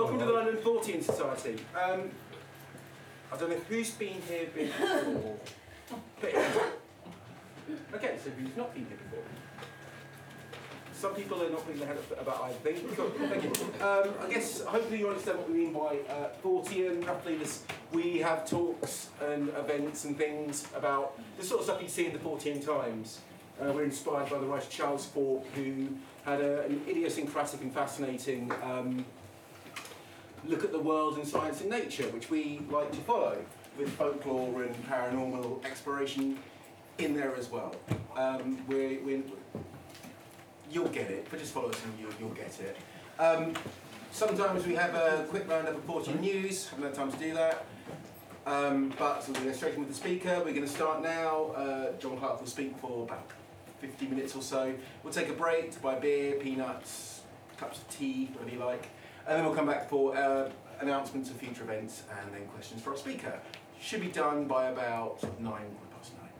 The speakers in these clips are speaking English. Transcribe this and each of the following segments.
Welcome to the London Fortean Society. Um, I don't know who's been here before. okay, so who's not been here before? Some people are not putting their hand up about think. Cool, thank you. Um, I guess hopefully you understand what we mean by uh, Fortean. Roughly, this, we have talks and events and things about the sort of stuff you see in the Fortean Times. Uh, we're inspired by the writer Charles Fort, who had a, an idiosyncratic and fascinating um, look at the world and science and nature, which we like to follow, with folklore and paranormal exploration in there as well. Um, we're, we're, you'll get it, but just follow us and you'll, you'll get it. Um, sometimes we have a quick roundup of Portugal news, haven't had time to do that. Um, but we're going straight in with the speaker. We're going to start now. Uh, John Clark will speak for about 50 minutes or so. We'll take a break to buy beer, peanuts, cups of tea, whatever you like. And then we'll come back for uh, announcements of future events and then questions for our speaker. Should be done by about nine, past nine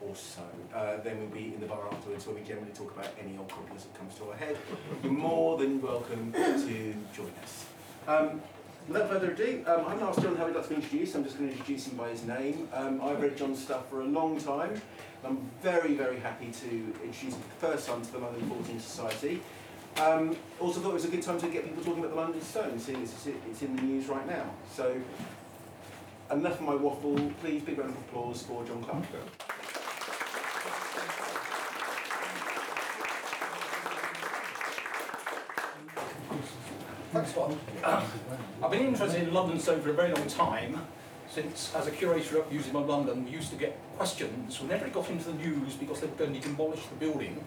or so. Uh, then we'll be in the bar afterwards where we generally talk about any old problems that comes to our head. You're more than welcome to join us. Um, without further ado, um, I'm going to ask John how he'd like to be introduced. I'm just going to introduce him by his name. Um, I've read John's stuff for a long time. I'm very, very happy to introduce the first time to the London Fortean Society. Um, also thought it was a good time to get people talking about the London Stone, seeing it's, it's in the news right now. So, enough of my waffle. Please, big round of applause for John Clark. Thanks, Bob. I've been interested in London Stone for a very long time, since as a curator at Museum of London, we used to get questions whenever it got into the news because they'd going to demolish the building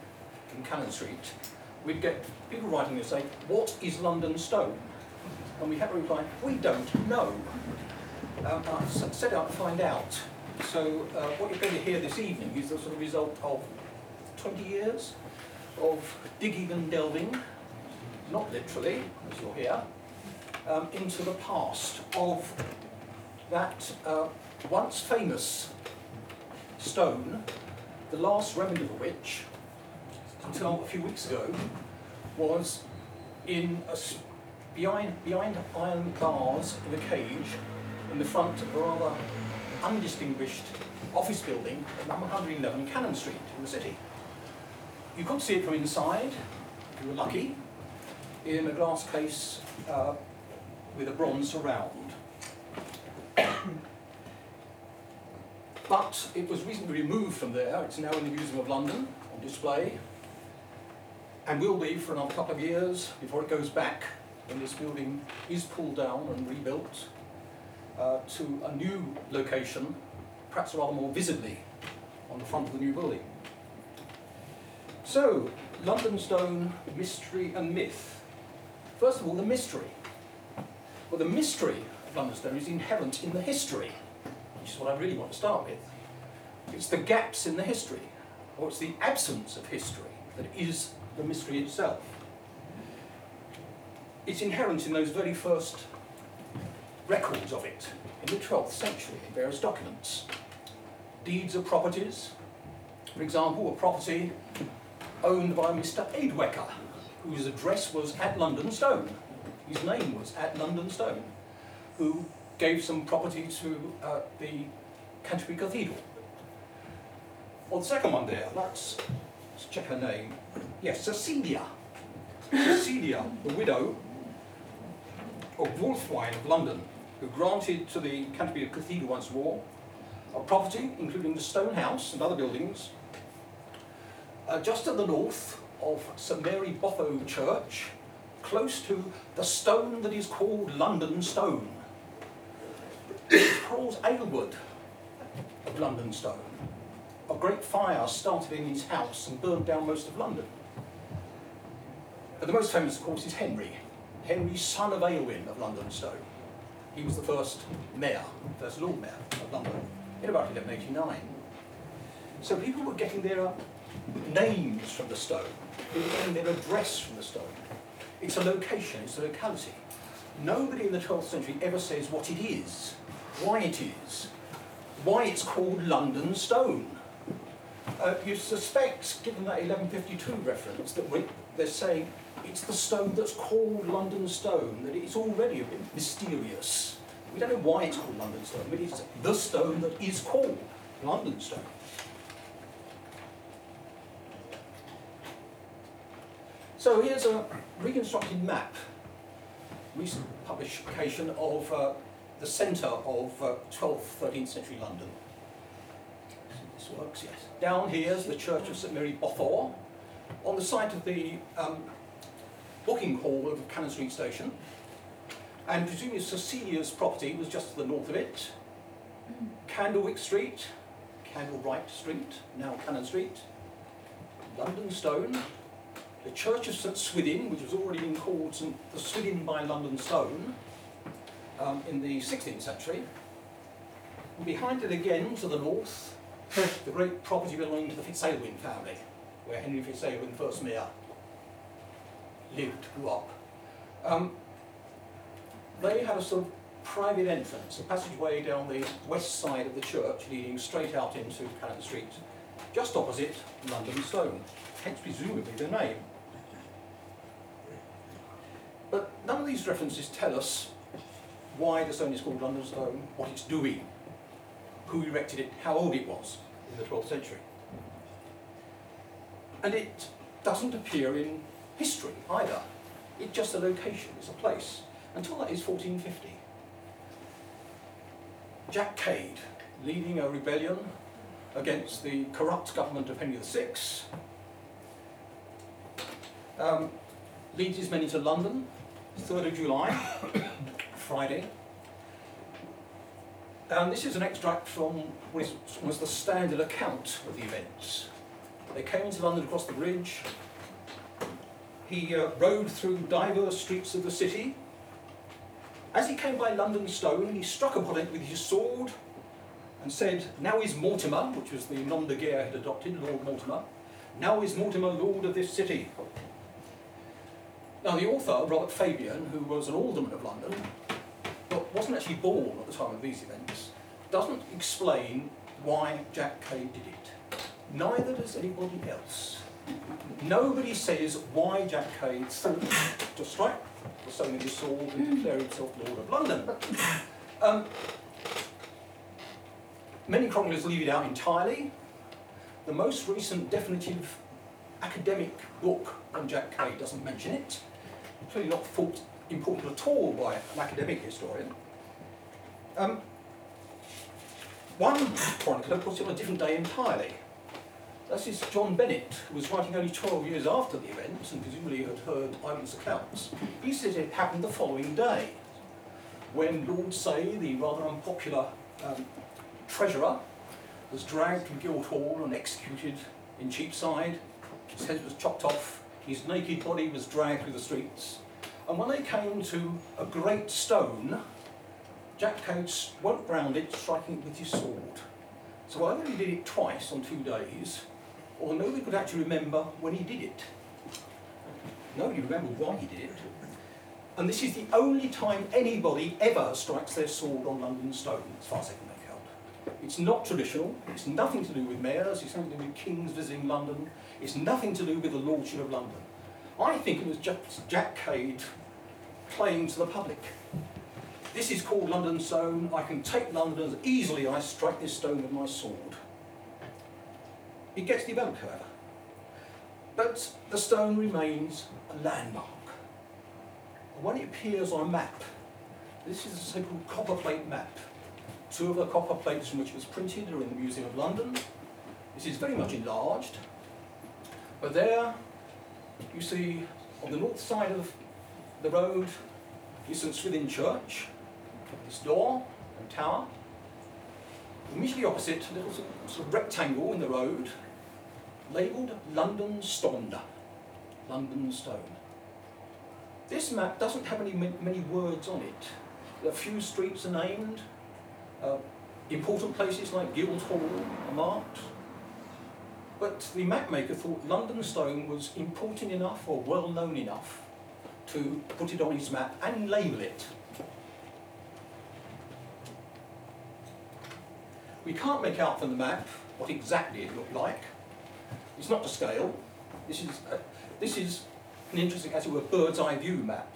in Cannon Street. We'd get people writing and say, what is London Stone? And we had to reply, we don't know. Um, I set out to find out. So uh, what you're going to hear this evening is the sort of result of 20 years of digging and delving not literally, as you'll hear, um, into the past of that uh, once famous stone, the last remnant of which, until a few weeks ago, was in a, behind, behind iron bars in a cage in the front of a rather undistinguished office building at number 111 Cannon Street in the city. You could see it from inside, if you were lucky, in a glass case uh, with a bronze surround. but it was recently removed from there. It's now in the Museum of London on display and will be for another couple of years before it goes back when this building is pulled down and rebuilt uh, to a new location, perhaps rather more visibly on the front of the new building. So, London Stone, Mystery and Myth. First of all, the mystery. Well, the mystery of London Stone is inherent in the history, which is what I really want to start with. It's the gaps in the history, or it's the absence of history that is the mystery itself. It's inherent in those very first records of it in the 12th century in various documents. Deeds of properties, for example, a property owned by Mr. Aidwecker, whose address was at London Stone. His name was at London Stone, who gave some property to uh, the Canterbury Cathedral. Well, the second one there, let's, let's check her name. Yes, Cecilia. Cecilia, the widow of Wulfwine of London, who granted to the Canterbury Cathedral once more a property, including the stone house and other buildings, uh, just to the north of St Mary Bothaw Church, close to the stone that is called London Stone. it's Charles Aylward of London Stone. A great fire started in his house and burned down most of London. But the most famous, of course, is Henry. Henry, son of Aylwin of London Stone. He was the first mayor, first Lord Mayor of London in about 1189. So people were getting their uh, names from the stone. They were getting their address from the stone. It's a location, it's a locality. Nobody in the 12th century ever says what it is, why it is, why it's called London Stone. Uh, you suspect, given that 1152 reference, that when, they're saying it's the stone that's called London stone, that it's already a bit mysterious. We don't know why it's called London stone, but it's the stone that is called London stone. So here's a reconstructed map, recent publication of uh, the centre of uh, 12th, 13th century London. This works, yes. Down here is the Church of St Mary Bothaw, on the site of the um, booking hall of Cannon Street Station, and presumably Cecilia's property was just to the north of it. Candlewick Street, Candlewright Street, now Cannon Street, London Stone, the Church of St Swithin, which was already been called St the Swithin by London Stone um, in the 16th century. And behind it again, to the north, the great property belonging to the Fitzailwyn family, where Henry Fitzailwyn, first mayor, lived, grew up. Um, they had a sort of private entrance, a passageway down the west side of the church leading straight out into Cannon Street, just opposite London Stone, hence presumably the name. But none of these references tell us why the stone is called London Stone, what it's doing, who erected it, how old it was in the 12th century. And it doesn't appear in history either. It's just a location, it's a place. Until that is 1450. Jack Cade, leading a rebellion against the corrupt government of Henry VI, um, leads his men into London, 3rd of July, Friday. And this is an extract from what is, was the standard account of the events. They came into London across the bridge. He uh, rode through diverse streets of the city. As he came by London Stone, he struck upon it with his sword and said, Now is Mortimer, which was the nom de guerre had adopted, Lord Mortimer, now is Mortimer lord of this city. Now, the author, Robert Fabyan, who was an alderman of London, but wasn't actually born at the time of these events, doesn't explain why Jack Cade did it. Neither does anybody else. Nobody says why Jack Cade thought to strike the stone his sword and declare himself Lord of London. Um, many chroniclers leave it out entirely. The most recent definitive academic book on Jack Cade doesn't mention it. Clearly not thought important at all by an academic historian. Um, one chronicler puts it on a different day entirely. This is John Benet, who was writing only 12 years after the events and presumably had heard eyewitness accounts. He says it happened the following day, when Lord Say, the rather unpopular um, treasurer, was dragged from Guildhall and executed in Cheapside. His head was chopped off, his naked body was dragged through the streets. And when they came to a great stone, Jack Cade went round it, striking it with his sword. So either he did it twice on two days, or nobody could actually remember when he did it. Nobody remembered why he did it. And this is the only time anybody ever strikes their sword on London stone, as far as I can make out. It's not traditional, it's nothing to do with mayors, it's nothing to do with kings visiting London, it's nothing to do with the lordship of London. I think it was just Jack Cade playing to the public. This is called London Stone. I can take London as easily I strike this stone with my sword. It gets developed, however. But the stone remains a landmark. And when it appears on a map, this is a so-called copperplate map. Two of the copper plates from which it was printed are in the Museum of London. This is very much enlarged. But there you see on the north side of the road is St Swithin Church, this door and tower. Immediately opposite, a little sort of rectangle in the road, labelled London Stone. London Stone. This map doesn't have any many words on it. A few streets are named. Uh, important places like Guildhall are marked. But the mapmaker thought London Stone was important enough or well known enough to put it on his map and label it. We can't make out from the map what exactly it looked like. It's not to scale. This is, uh, this is an interesting, as it were, bird's eye view map,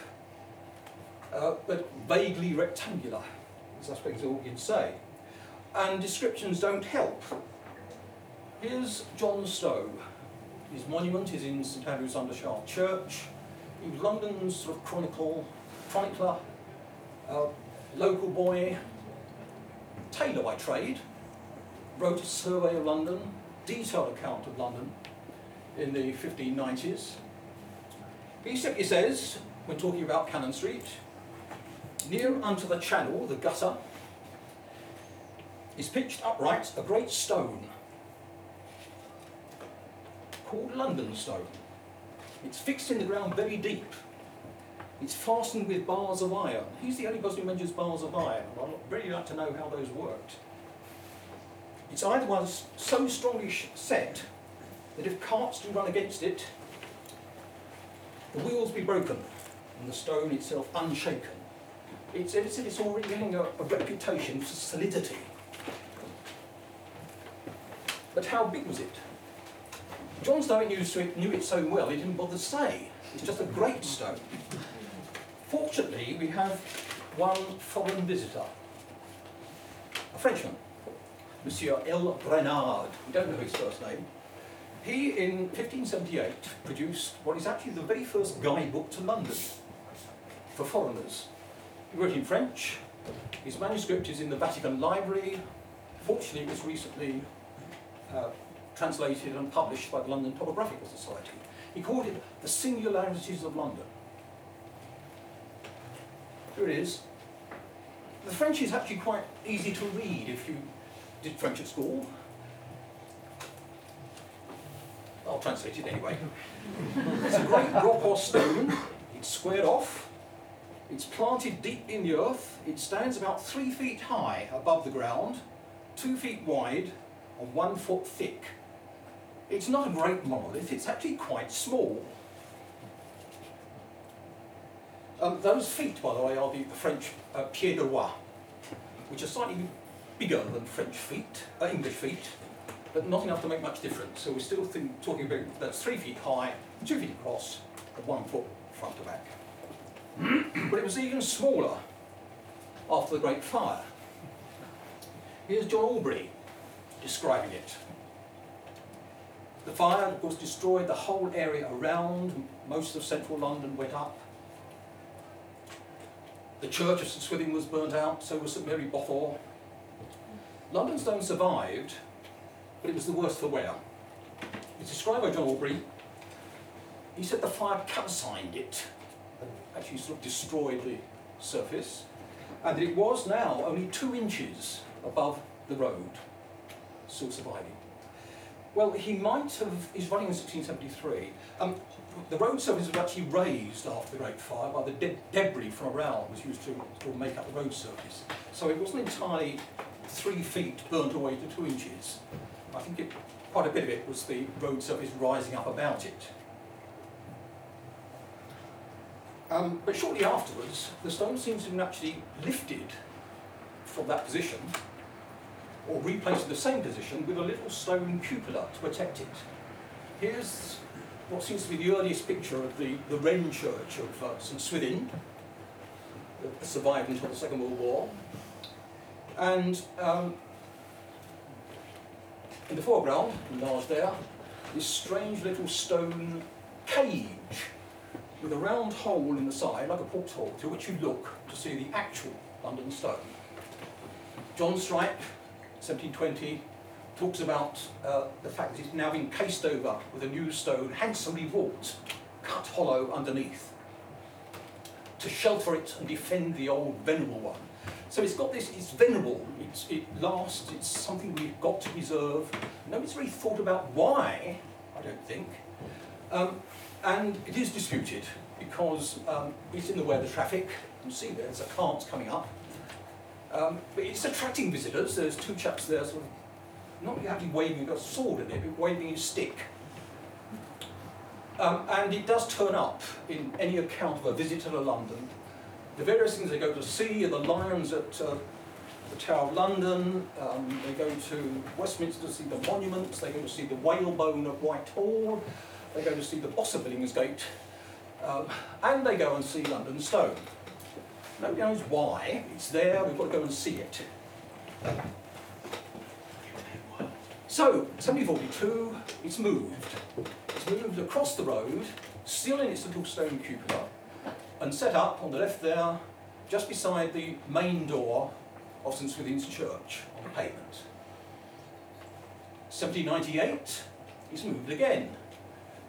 uh, but vaguely rectangular, as I suppose all you'd say. And descriptions don't help. Here's John Stow. His monument is in St Andrew's Undershaft Church. He was London's sort of chronicle, chronicler, uh, local boy, tailor by trade, wrote a survey of London, detailed account of London in the 1590s. He simply says, when talking about Cannon Street, near unto the channel, the gutter, is pitched upright a great stone called London Stone. It's fixed in the ground very deep. It's fastened with bars of iron. He's the only person who mentions bars of iron. I'd really like to know how those worked. It's either was so strongly set that if carts do run against it, the wheels be broken and the stone itself unshaken. It's, it's, it's already getting a, a reputation for solidity. But how big was it? John Stow knew it, knew it so well he didn't bother to say. It's just a great stone. Fortunately, we have one foreign visitor, a Frenchman, Monsieur L. Grenade. We don't know his first name. He, in 1578, produced what is actually the very first guidebook to London for foreigners. He wrote in French. His manuscript is in the Vatican Library. Fortunately, it was recently uh, translated and published by the London Topographical Society. He called it The Singularities of London. Here it is. The French is actually quite easy to read if you did French at school. I'll translate it anyway. it's a great rock or stone. It's squared off. It's planted deep in the earth. It stands about three feet high above the ground, two feet wide, and one foot thick. It's not a great monolith, it's actually quite small. Um, those feet, by the way, are the, French uh, pieds de roi, which are slightly bigger than French feet, uh, English feet, but not enough to make much difference. So we're still talking about that's three feet high, two feet across, and one foot front to back. but it was even smaller after the Great Fire. Here's John Aubrey describing it. The fire, of course, destroyed the whole area around. Most of central London went up. The church of St Swithin was burnt out, so was St Mary Bothaw. London Stone survived, but it was the worst for wear. It's described by John Aubrey. He said the fire calcined it, actually sort of destroyed the surface, and that it was now only two inches above the road, still surviving. Well, he might have, he's running in 1673. Um, the road surface was actually raised after the Great Fire by the de debris from around was used to, to make up the road surface. So it wasn't entirely three feet burnt away to two inches. I think it, quite a bit of it was the road surface rising up about it. Um, but shortly afterwards, the stone seems to have been actually lifted from that position or replaced in the same position with a little stone cupola to protect it. Here's what seems to be the earliest picture of the, the Wren Church of uh, St Swithin, that survived until the Second World War. And um, in the foreground, enlarged there, this strange little stone cage with a round hole in the side, like a porthole, through which you look to see the actual London stone. John Strype 1720, talks about uh, the fact that it's now been cased over with a new stone, handsomely wrought, cut hollow underneath, to shelter it and defend the old venerable one. So it's got this, it's venerable, it's, it lasts, it's something we've got to preserve. Nobody's really thought about why, I don't think. Um, and it is disputed because um, it's in the way of the traffic. You can see there's a cart coming up um, but it's attracting visitors. There's two chaps there, sort of, not exactly waving a sword in it, but waving his stick. Um, and it does turn up in any account of a visit to London. The various things they go to see are the lions at uh, the Tower of London, um, they go to Westminster to see the monuments, they go to see the whalebone of Whitehall, they go to see the Boss of Billingsgate, Um, and they go and see London Stone. Nobody knows why. It's there, we've got to go and see it. So, 1742, it's moved. It's moved across the road, still in its little stone cupola, and set up on the left there, just beside the main door of St Swithin's Church on the pavement. 1798, it's moved again,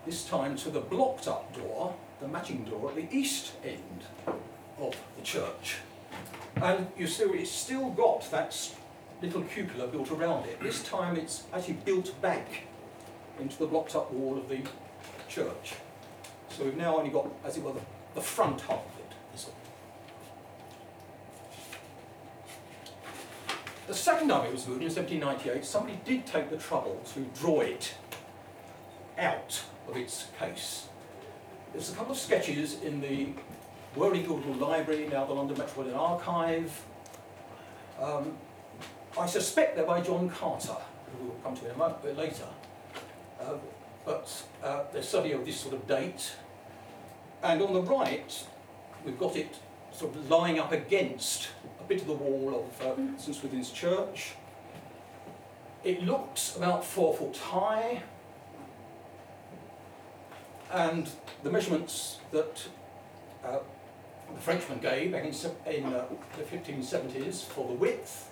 this time to the blocked up door, the matching door at the east end of the church. And you see it's still got that little cupola built around it. This time it's actually built back into the blocked up wall of the church. So we've now only got, as it were, the, the front half of it. The second time it was moved in 1798, somebody did take the trouble to draw it out of its case. There's a couple of sketches in the Worley Guildhall Library, now the London Metropolitan Archive. Um, I suspect they're by John Carter, who we'll come to in a moment, bit later. Uh, but uh, they're certainly of this sort of date. And on the right, we've got it sort of lying up against a bit of the wall of uh, St Swithin's Church. It looks about four foot high, and the measurements that uh, the Frenchman gave back in, in uh, the 1570s for the width,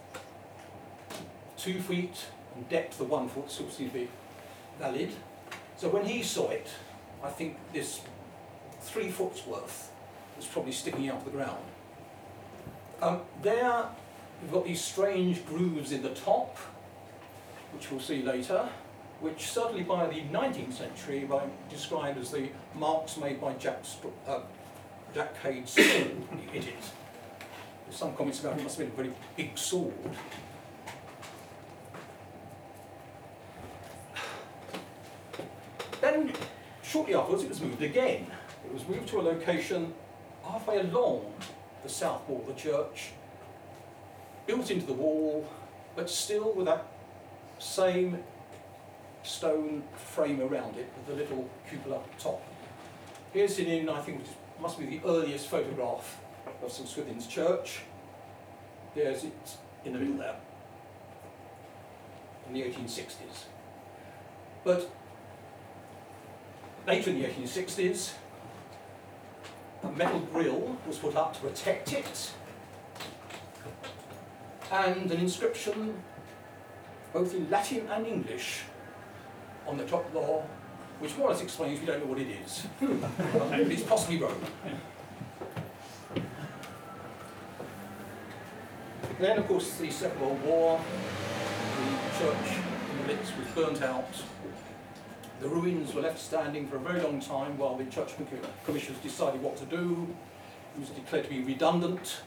two feet, and depth of one foot still seems to be valid. So when he saw it, I think this three foot's worth was probably sticking out of the ground. Um, there, we've got these strange grooves in the top, which we'll see later which certainly by the 19th century were described as the marks made by Jack, uh, Jack Cade's sword when he hit it. There's some comments about it must have been a very big sword. Then, shortly afterwards, it was moved again. It was moved to a location halfway along the south wall of the church, built into the wall, but still with that same stone frame around it with the little cupola top. Here's in, I think, it must be the earliest photograph of St Swithin's Church. There's it in the middle there, in the 1860s. But later in the 1860s, a metal grille was put up to protect it, and an inscription, both in Latin and English, on the top law, which more or less explains we don't know what it is. but it's possibly Roman. Then, of course, the Second World War, the church in the midst was burnt out. The ruins were left standing for a very long time while the church commissioners decided what to do. It was declared to be redundant.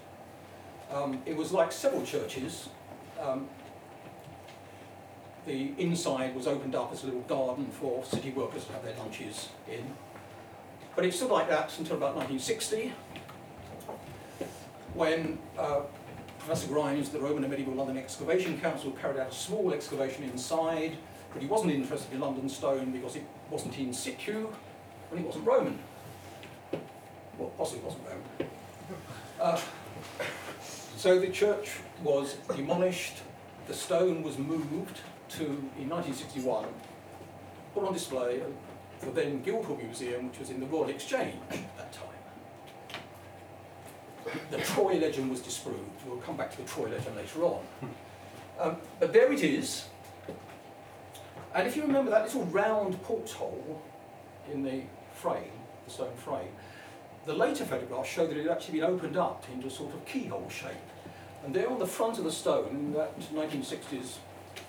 Um, it was like several churches. Um, the inside was opened up as a little garden for city workers to have their lunches in. But it stood like that until about 1960, when uh, Professor Grimes, the Roman and Medieval London Excavation Council, carried out a small excavation inside, but he wasn't interested in London stone because it wasn't in situ and it wasn't Roman. Well, possibly wasn't Roman. Uh, so the church was demolished, the stone was moved to, in 1961, put on display for then Guildhall Museum, which was in the Royal Exchange at that time. The Troy legend was disproved. We'll come back to the Troy legend later on. Um, but there it is. And if you remember that little round porthole in the frame, the stone frame, the later photographs show that it had actually been opened up into a sort of keyhole shape. And there on the front of the stone, in that 1960s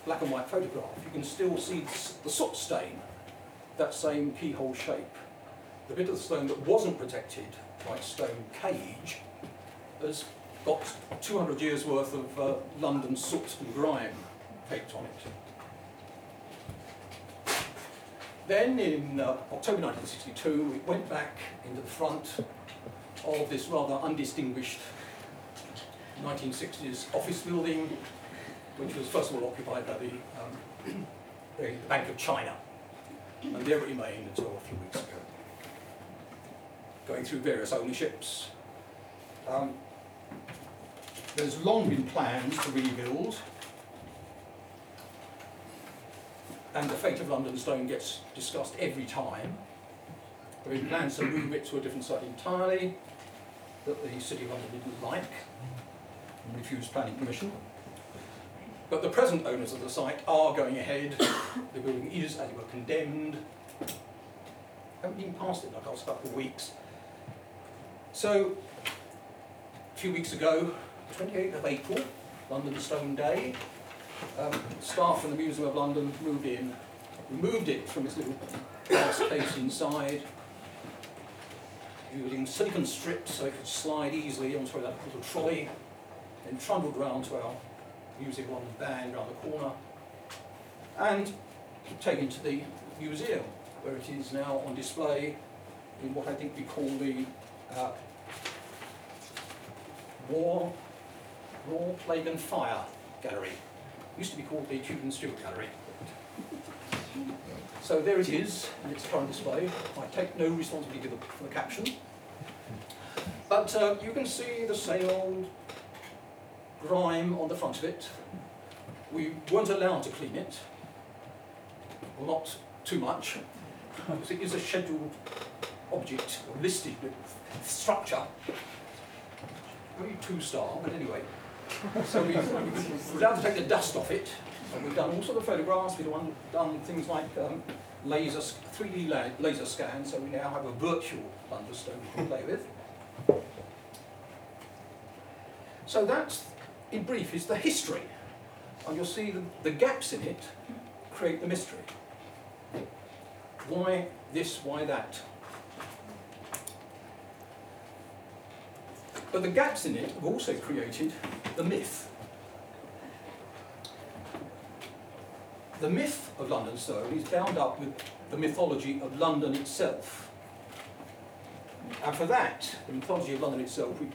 black and white photograph, you can still see the soot stain, that same keyhole shape. The bit of the stone that wasn't protected by stone cage has got 200 years worth of uh, London soot and grime caked on it. Then in uh, October 1962, we went back into the front of this rather undistinguished 1960s office building which was first of all occupied by the, um, the Bank of China. And there it remained until a few weeks ago. going through various ownerships. Um, there's long been plans to rebuild, and the fate of London Stone gets discussed every time. There have been plans to move it to a different site entirely that the City of London didn't like and refused planning permission. But the present owners of the site are going ahead. the building is, as it were, condemned. Haven't been past it in the last couple of weeks. So, a few weeks ago, 28th of April, London Stone Day, um, staff from the Museum of London moved in, removed it from its little case inside, using silicon strips so it could slide easily onto that little trolley, then trundled round to our Museum of London van round the corner, and taken to the museum, where it is now on display in what I think we call the uh, War, War, Plague and Fire Gallery. Used to be called the Tudor and Stuart Gallery. So there it is in its current display. I take no responsibility for the, for the caption. But uh, you can see the same old grime on the front of it. We weren't allowed to clean it. Well, not too much. Because it is a scheduled object, or listed structure. Only two star, but anyway. So we, we're allowed to take the dust off it. And we've done all sort of photographs, we've done, things like um, laser, 3D la laser scans, so we now have a virtual we can play with. So that's, in brief, is the history. And you'll see the, the gaps in it create the mystery. Why this, why that? But the gaps in it have also created the myth. The myth of London Stone is bound up with the mythology of London itself. And for that, the mythology of London itself, we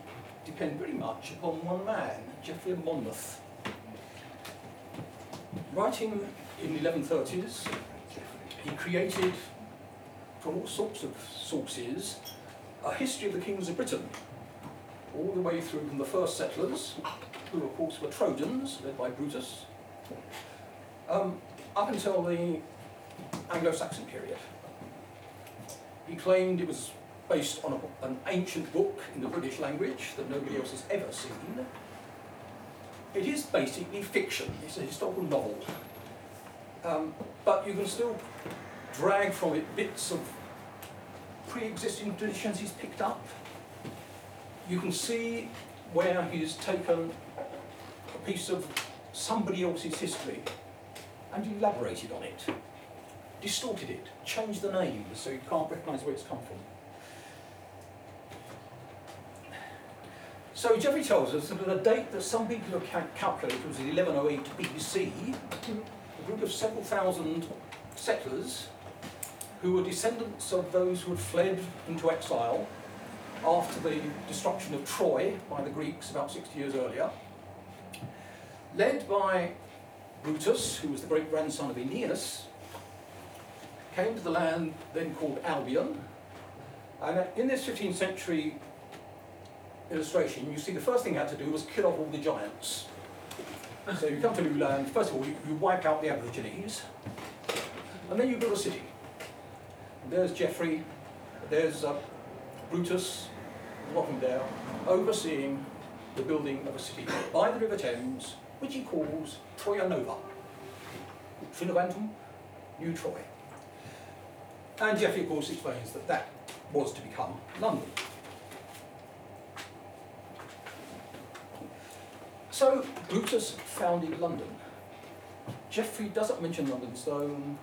depend very much upon one man, Geoffrey of Monmouth. Writing in the 1130s, he created, from all sorts of sources, a history of the kings of Britain, all the way through from the first settlers, who of course were Trojans, led by Brutus, um, up until the Anglo-Saxon period. He claimed it was based on a, an ancient book in the British language that nobody else has ever seen. It is basically fiction, it's a historical novel. Um, but you can still drag from it bits of pre-existing traditions he's picked up. You can see where he's taken a piece of somebody else's history and elaborated on it, distorted it, changed the names so you can't recognise where it's come from. So Geoffrey tells us that at a date that some people have calculated was 1108 BC, a group of several thousand settlers who were descendants of those who had fled into exile after the destruction of Troy by the Greeks about 60 years earlier, led by Brutus, who was the great grandson of Aeneas, came to the land then called Albion, and in this 15th century illustration, you see the first thing you had to do was kill off all the giants. So you come to land, first of all, you, you wipe out the Aborigines, and then you build a city. there's Geoffrey, there's uh, Brutus, Rothendale, overseeing the building of a city by the River Thames, which he calls Troia Nova. Trinovantum, New Troy. And Geoffrey, of course, explains that that was to become London. So Brutus founded London. Geoffrey doesn't mention London Stone,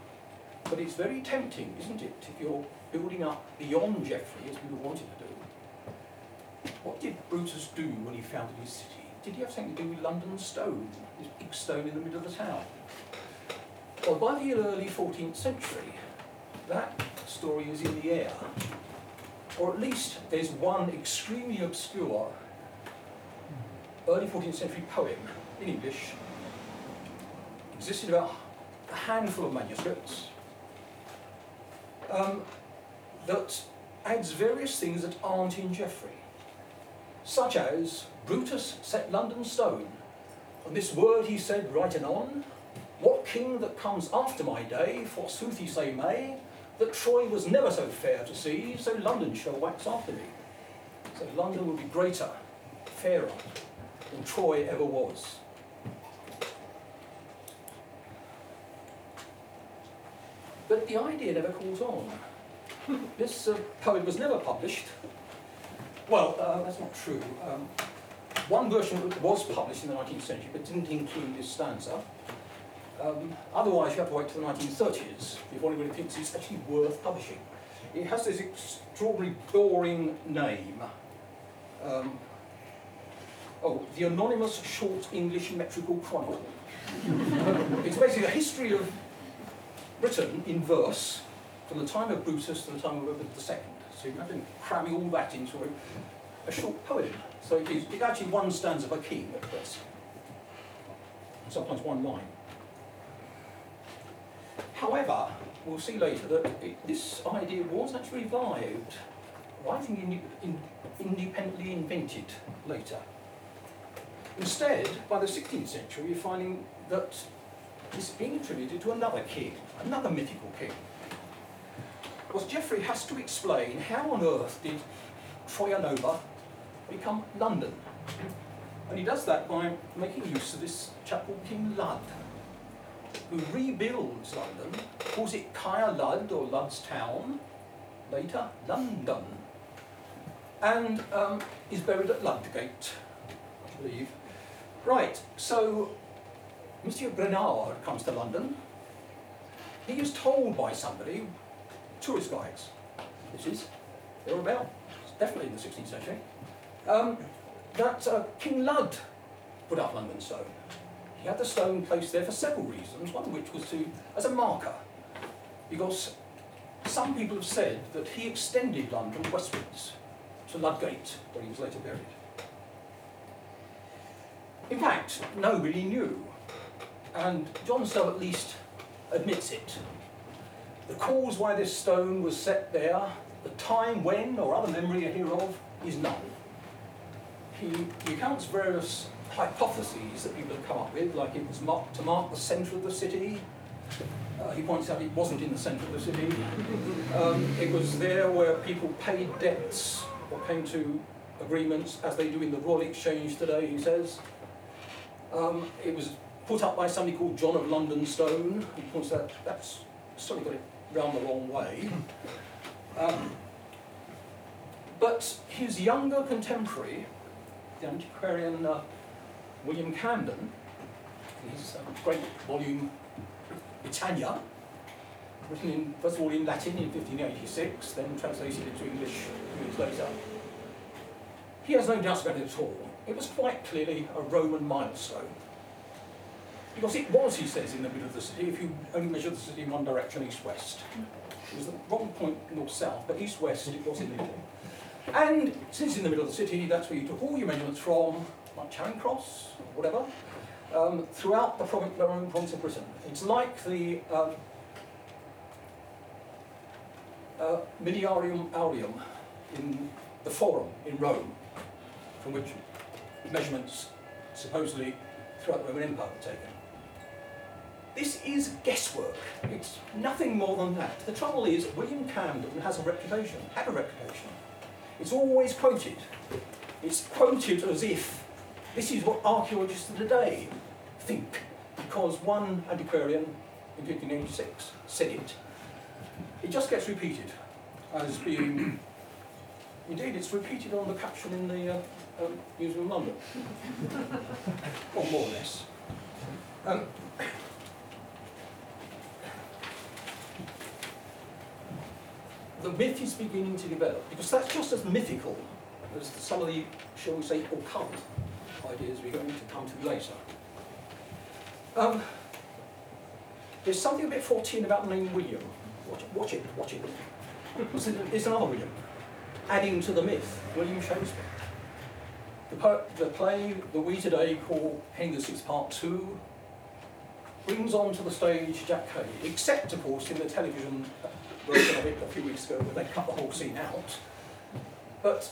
but it's very tempting, isn't it, if you're building up beyond Geoffrey, as we wanted to do. What did Brutus do when he founded his city? Did he have something to do with London Stone, this big stone in the middle of the town? Well, by the early 14th century, that story is in the air. Or at least there's one extremely obscure early 14th century poem in English, existed about a handful of manuscripts um, that adds various things that aren't in Geoffrey, such as Brutus set London stone, and this word he said right anon, what king that comes after my day, forsooth he say may, that Troy was never so fair to see, so London shall wax after me. So London will be greater, fairer, than Troy ever was. But the idea never caught on. this uh, poem was never published. Well, uh, that's not true. Um, one version was published in the 19th century, but didn't include this stanza. Um, otherwise, you have to wait till the 1930s if anybody thinks it's actually worth publishing. It has this extraordinarily boring name. Um, oh, the Anonymous Short English Metrical Chronicle. it's basically a history of Britain in verse from the time of Brutus to the time of Edward II. So you imagine cramming all that into a, a short poem. So it is it's actually one stanza per king at best. Sometimes one line. However, we'll see later that it, this idea was actually revived, think in, in, independently invented later. Instead, by the 16th century, you're finding that it's being attributed to another king, another mythical king. Because Geoffrey has to explain how on earth did Troia Nova become London. And he does that by making use of this chap called King Lud who rebuilds London, calls it Caerlud or Lud's Town, later London, and um, is buried at Ludgate, I believe. Right, so Monsieur Grenade comes to London. He is told by somebody, tourist guides, this is, they're about, definitely in the 16th century, um, that uh, King Lud put up London Stone. He had the stone placed there for several reasons, one of which was to, as a marker, because some people have said that he extended London westwards to Ludgate, where he was later buried. In fact, nobody knew, and John Stow at least admits it. The cause why this stone was set there, the time when, or other memory hereof, is known. He recounts various hypotheses that people have come up with, like it was marked to mark the centre of the city. Uh, he points out it wasn't in the centre of the city. Um, it was there where people paid debts or came to agreements, as they do in the Royal Exchange today, he says. Um, it was put up by somebody called John of London Stone. He points out that's sort of got it round the wrong way. Um, but his younger contemporary, the antiquarian uh, William Camden, in his um, great volume Britannia, written in, first of all in Latin in 1586, then translated into English years later. He has no doubts about it at all. It was quite clearly a Roman milestone. Because it was, he says, in the middle of the city, if you only measure the city in one direction, east-west. It was the wrong point north-south, but east-west it was in the middle. And since in the middle of the city, that's where you took all your measurements from, like Charing Cross, whatever, um, throughout the Roman province of Britain. It's like the um, uh, Miliarium Aureum in the Forum in Rome, from which measurements supposedly throughout the Roman Empire were taken. This is guesswork. It's nothing more than that. The trouble is, William Camden has a reputation, had a reputation. It's always quoted. It's quoted as if this is what archaeologists of today think, because one antiquarian in 1586 said it. It just gets repeated as being, indeed it's repeated on the caption in the uh, uh, Museum of London, or more or less. Um, the myth is beginning to develop, because that's just as mythical as some of the, shall we say, occult ideas we're going to come to later. Um, there's something a bit 14 about the name William. Watch watch it, watch it. There's another William, adding to the myth, William Shakespeare. The, the play that we today call Henry VI Part 2 brings onto the stage Jack Cade, except, of course, in the television version of it a few weeks ago where they cut the whole scene out. But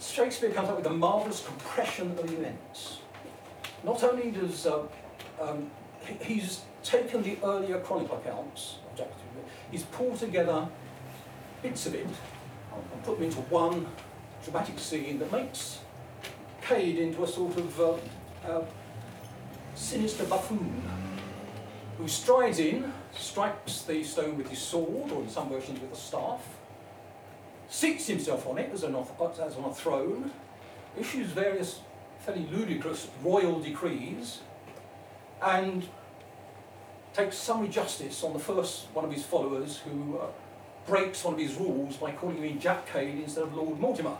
Shakespeare comes up with a marvellous compression of events. Not only does uh, um, he's taken the earlier chronicle accounts of Jack he's pulled together bits of it and put them into one dramatic scene that makes Cade into a sort of uh, uh, sinister buffoon who strides in, strikes the stone with his sword, or in some versions with a staff, seats himself on it as, an, as on a throne, issues various fairly ludicrous royal decrees, and takes summary justice on the first one of his followers who uh, breaks one of his rules by calling me Jack Cade instead of Lord Mortimer.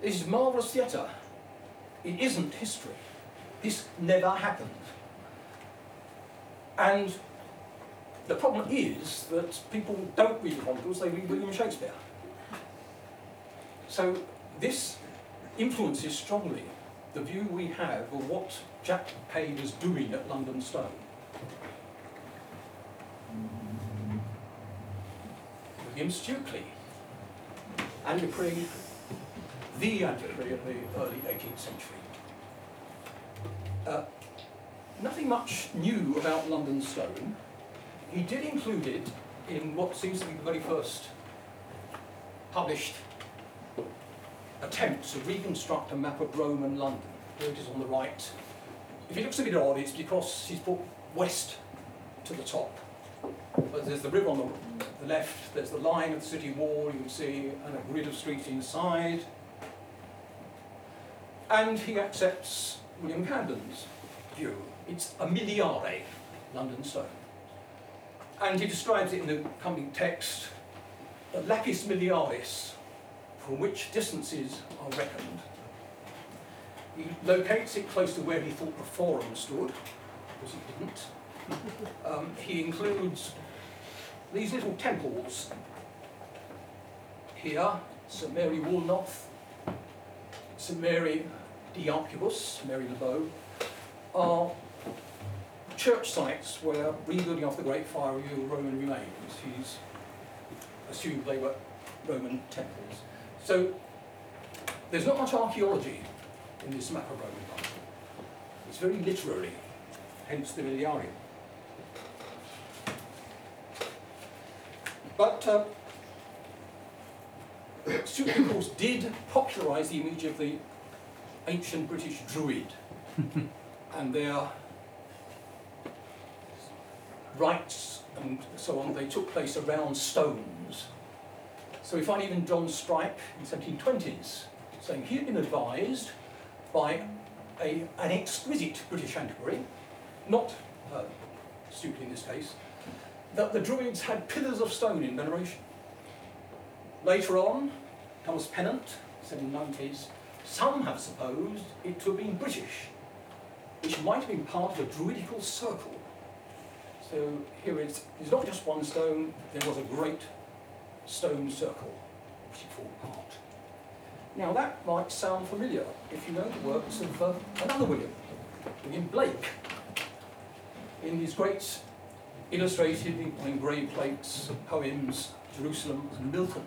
This is marvellous theatre. It isn't history. This never happened. And the problem is that people don't read the Chronicles, they read William Shakespeare. So this influences strongly the view we have of what Jack Cade is doing at London Stone. William Stukeley, antiquary, the antiquary of the early 18th century. Uh, nothing much new about London Stone. He did include it in what seems to be the very first published attempt to reconstruct a map of Rome and London. Here it is on the right. If it looks a bit odd, it's because he's put west to the top. There's the river on the, the left, there's the line of the city wall, you can see, and a grid of streets inside. And he accepts William Camden's view. It's a miliare, London stone. And he describes it in the accompanying text, the lapis miliaris, from which distances are reckoned. He locates it close to where he thought the forum stood, because he didn't. Um, he includes these little temples here, St Mary Woolnoth, St Mary de Arquebus, Mary Bow, are church sites where rebuilding after the Great Fire revealed Roman remains. He's assumed they were Roman temples. So there's not much archaeology in this map of Roman life. It's very literary, hence the miliarium. But uh, of course, did popularise the image of the ancient British druid and their rites and so on, they took place around stones. So we find even John Strype in the 1720s saying he had been advised by a, an exquisite British antiquary, not uh, stupid in this case, that the Druids had pillars of stone in veneration. Later on, Thomas Pennant, said in the 90s, some have supposed it to have been British, which might have been part of a druidical circle. So here it's, it's not just one stone, there was a great stone circle, which it formed part. Now that might sound familiar if you know the works of uh, another William, William Blake, in his great illustrated on engraved plates poems, Jerusalem and Milton.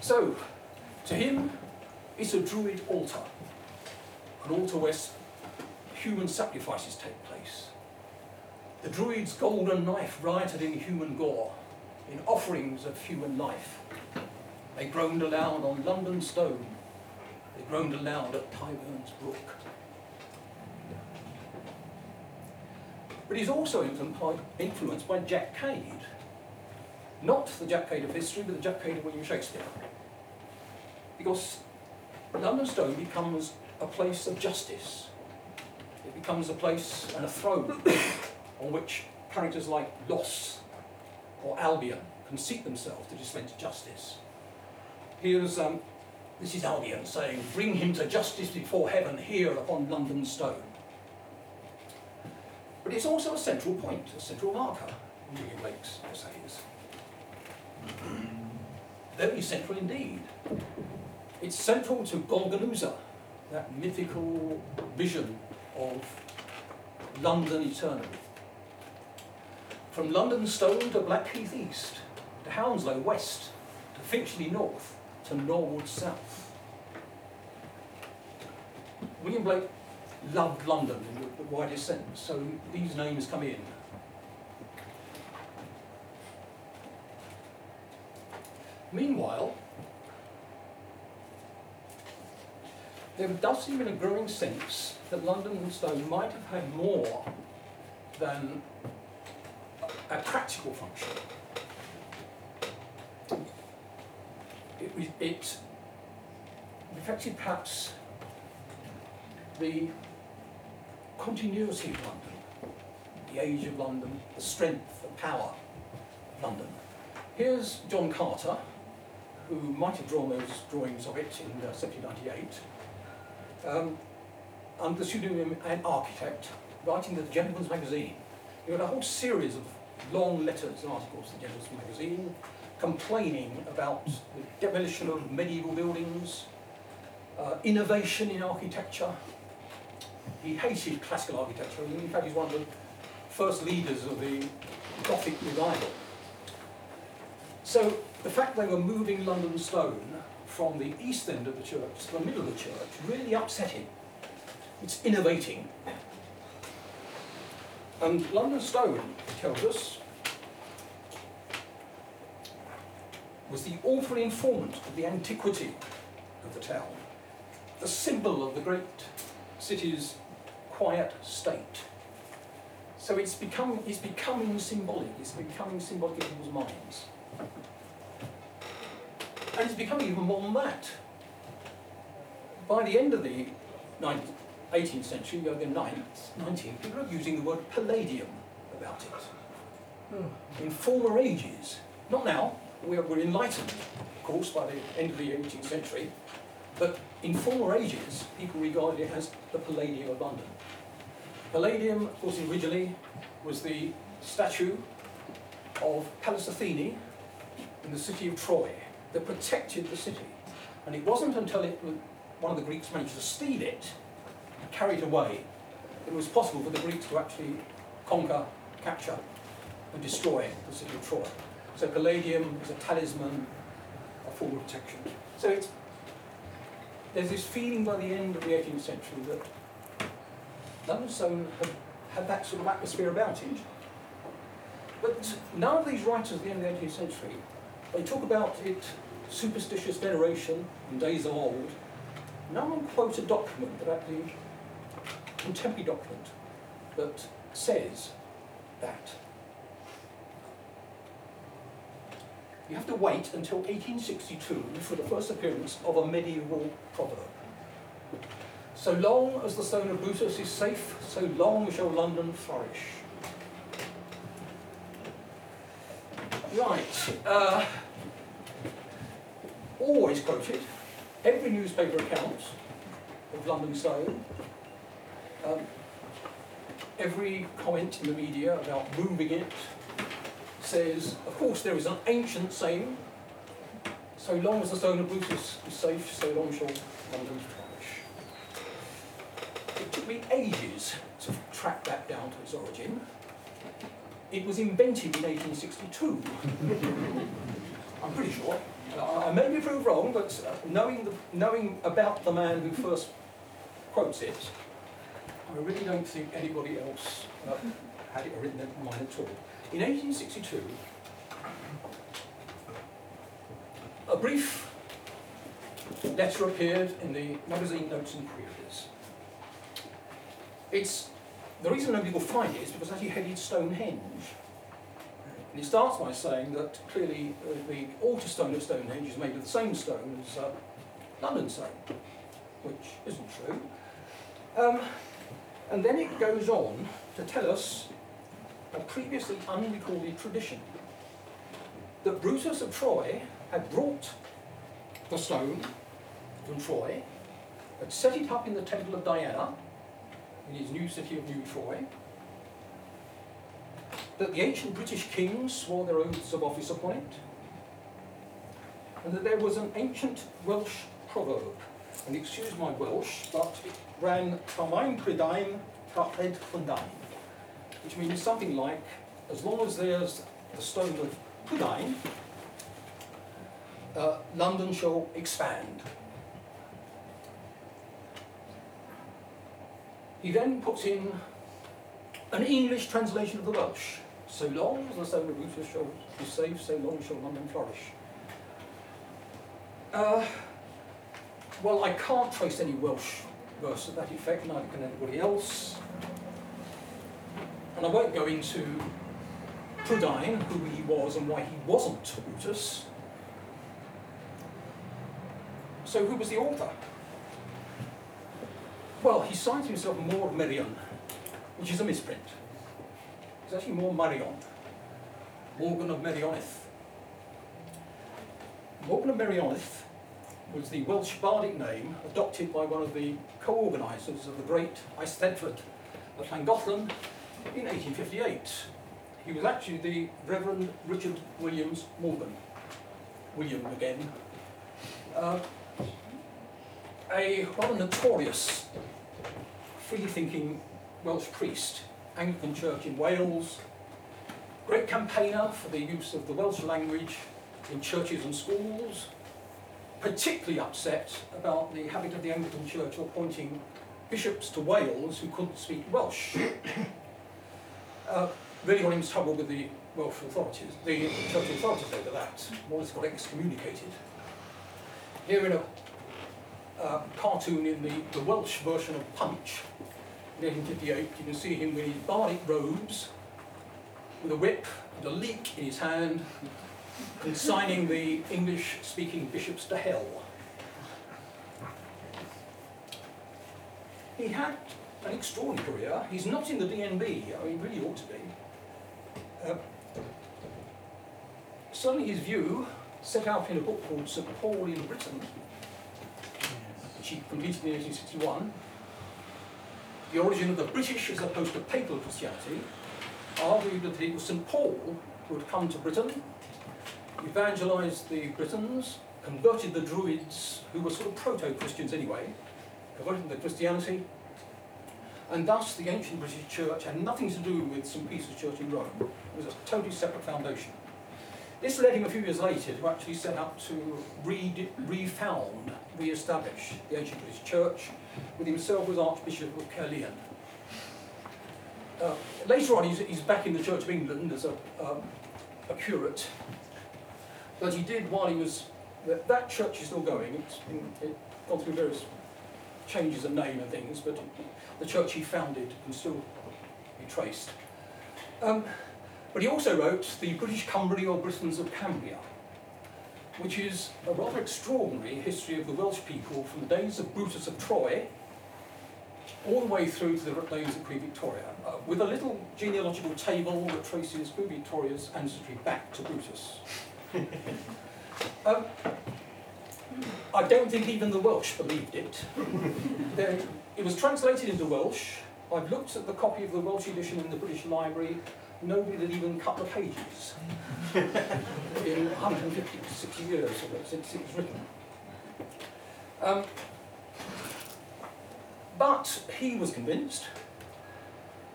So, to him, it's a Druid altar, an altar where human sacrifices take place. The Druid's golden knife rioted in human gore, in offerings of human life. They groaned aloud on London stone. They groaned aloud at Tyburn's brook. But he's also influenced by Jack Cade. Not the Jack Cade of history, but the Jack Cade of William Shakespeare. Because London Stone becomes a place of justice. It becomes a place and a throne on which characters like Los or Albion can seat themselves to dispense justice. Here's, um, this is Albion saying, bring him to justice before heaven here upon London Stone. But it's also a central point, a central marker William Blake's essays. Very central indeed. It's central to Golgonooza, that mythical vision of London eternal. from London Stone to Blackheath East, to Hounslow West, to Finchley North, to Norwood South. William Blake loved London in the, widest sense, so these names come in. Meanwhile, there does seem a growing sense that London Stone might have had more than a practical function. It, it reflected perhaps the continuity of London, the age of London, the strength, the power of London. Here's John Carter, who might have drawn those drawings of it in uh, 1798, um, under the pseudonym an architect, writing the Gentleman's Magazine. He wrote a whole series of long letters and articles to the Gentleman's Magazine, complaining about the demolition of medieval buildings, uh, innovation in architecture. He hated classical architecture, and in fact he's one of the first leaders of the Gothic revival. So the fact they were moving London Stone from the east end of the church to the middle of the church really upset him. It's innovating. And London Stone tells us was the awful informant of the antiquity of the town, the symbol of the great city's quiet state. So it's become it's becoming symbolic, it's becoming symbolic in people's minds. And it's becoming even more than that. By the end of the 19th, 18th century, the 9th, 19th, people are using the word palladium about it. Hmm. In former ages, not now, we're, we're enlightened, of course, by the end of the 18th century, but in former ages, people regarded it as the Palladium of London. Palladium, of course, originally was the statue of Pallas Athene in the city of Troy that protected the city. And it wasn't until it, one of the Greeks managed to steal it, and carry it away, that it was possible for the Greeks to actually conquer, capture, and destroy the city of Troy. So Palladium is a talisman, of protection. So it's, there's this feeling by the end of the 18th century that London had, had that sort of atmosphere about it. But none of these writers at the end of the 18th century, they talk about it superstitious veneration in days of old. No one quotes a document that actually, contemporary document, that says that. You have to wait until 1862 for the first appearance of a medieval proverb. So long as the stone of Brutus is safe, so long shall London flourish. Right. Uh, always quoted, every newspaper account of London Stone, um, every comment in the media about moving it says, of course, there is an ancient saying, so long as the stone of Brutus is safe, so long shall London flourish. It took me ages to track that down to its origin. It was invented in 1862. I'm pretty sure. I may be proved wrong, but uh, knowing, the, knowing about the man who first quotes it, I really don't think anybody else uh, had it written in mind at all. In 1862, a brief letter appeared in the magazine Notes and Queries. It's, the reason nobody will find it is because it's actually headed Stonehenge. And it starts by saying that clearly uh, the altar stone of Stonehenge is made of the same stone as uh, London stone, which isn't true. Um, and then it goes on to tell us a previously unrecorded tradition that Brutus of Troy had brought the stone from Troy, had set it up in the temple of Diana, in his new city of New Troy, that the ancient British kings swore their oaths of office upon it, and that there was an ancient Welsh proverb, and excuse my Welsh, but it ran Tamain Prydain Taped Fundain, which means something like as long as there's the stone of Prydain, uh, London shall expand. He then puts in an English translation of the Welsh. So long as the stone of Brutus shall be safe, so long shall London flourish. Uh, well, I can't trace any Welsh verse of that effect, neither can anybody else. And I won't go into Prydain, who he was and why he wasn't Brutus. So who was the author? Well, he signs himself More Merion, which is a misprint. It's actually more Marion, Morgan of Merioneth. Morgan of Merioneth was the Welsh bardic name adopted by one of the co-organisers of the great Eisteddfod of Llangollen in 1858. He was actually the Reverend Richard Williams Morgan. William again. Uh, a rather notorious, free-thinking Welsh priest, Anglican Church in Wales, great campaigner for the use of the Welsh language in churches and schools, particularly upset about the habit of the Anglican Church of appointing bishops to Wales who couldn't speak Welsh. Uh, really got into trouble with the Welsh authorities, the church authorities over that. Wallace got excommunicated. Here in a uh, cartoon in the, the Welsh version of Punch, in 1858, you can see him with his bardic robes, with a whip and a leek in his hand, consigning the English-speaking bishops to hell. He had an extraordinary career. He's not in the DNB, I mean, he really ought to be. Uh, certainly his view, set out in a book called St Paul in Britain, which he completed in 1861, the origin of the British as opposed to papal Christianity, argued that it was St Paul who had come to Britain evangelized the Britons, converted the Druids, who were sort of proto-Christians anyway, converted them to Christianity, and thus the ancient British Church had nothing to do with St Peter's Church in Rome. It was a totally separate foundation. This led him a few years later to actually set up to re refound, re-establish the ancient British Church, with himself as Archbishop of Caerleon. Uh, later on, he's, he's, back in the Church of England as a, um, a curate but he did while he was, that, that church is still going, it's been, it gone through various changes of name and things, but the church he founded can still be traced. Um, but he also wrote the British Kymry or Britons of Cambria, which is a rather extraordinary history of the Welsh people from the days of Brutus of Troy all the way through to the days of Queen Victoria, uh, with a little genealogical table that traces Queen Victoria's ancestry back to Brutus. um, I don't think even the Welsh believed it. It was translated into Welsh. I've looked at the copy of the Welsh edition in the British Library. Nobody had even cut the pages in 150, to 60 years since it was written. Um, but he was convinced,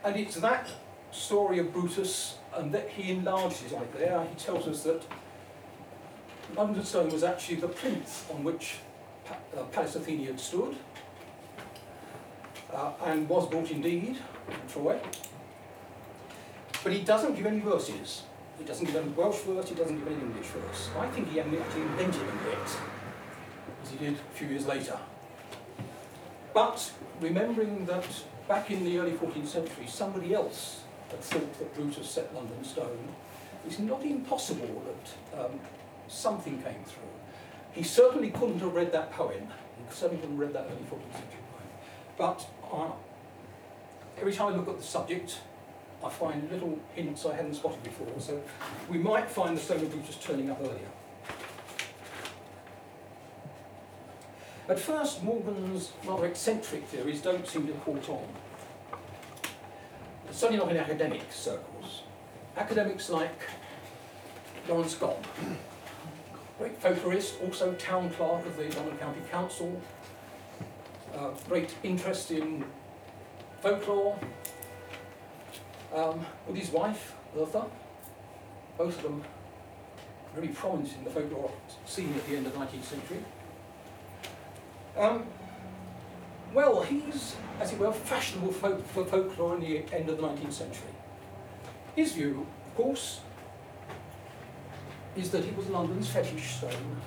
and it's that story of Brutus, and that he enlarges it there. He tells us that London Stone was actually the plinth on which pa uh, Pallas Athene had stood, uh, and was built indeed in Troy. But he doesn't give any verses. He doesn't give any Welsh verse, he doesn't give any English verse. I think he actually invented bit, as he did a few years later. But remembering that back in the early 14th century, somebody else had thought that Brutus set London stone, it's not impossible that um, something came through. He certainly couldn't have read that poem. He certainly couldn't have read that early 14th century poem. But every time I look at the subject, I find little hints I hadn't spotted before. So we might find the of Brutus turning up earlier. At first, Morgan's rather eccentric theories don't seem to caught on. Certainly not in academic circles. Academics like Lawrence Gomme great folklorist, also town clerk of the London County Council, uh, great interest in folklore, um, with his wife, Eartha, both of them very prominent in the folklore scene at the end of the 19th century. Um, well, he's, as it were, fashionable folk, for folklore in the end of the 19th century. His view, of course, is that he was London's fetish stone,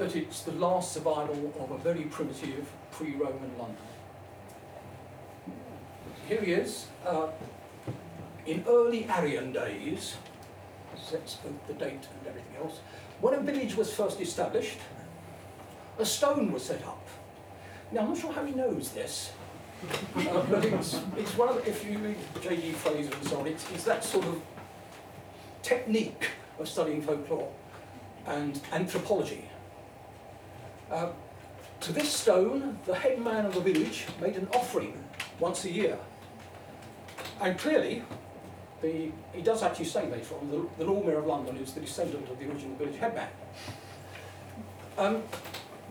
that it's the last survival of a very primitive pre-Roman London. Here he is, uh, in early Aryan days, that's the, the date and everything else, when a village was first established, a stone was set up. Now, I'm not sure how he knows this, uh, but it's, it's one of the, if you read J.G. Frazer and so on, it's, it's that sort of technique of studying folklore and anthropology. Uh, to this stone, the head man of the village made an offering once a year. And clearly, the, he does actually say later the, the Lord Mayor of London is the descendant of the original village headman. Um,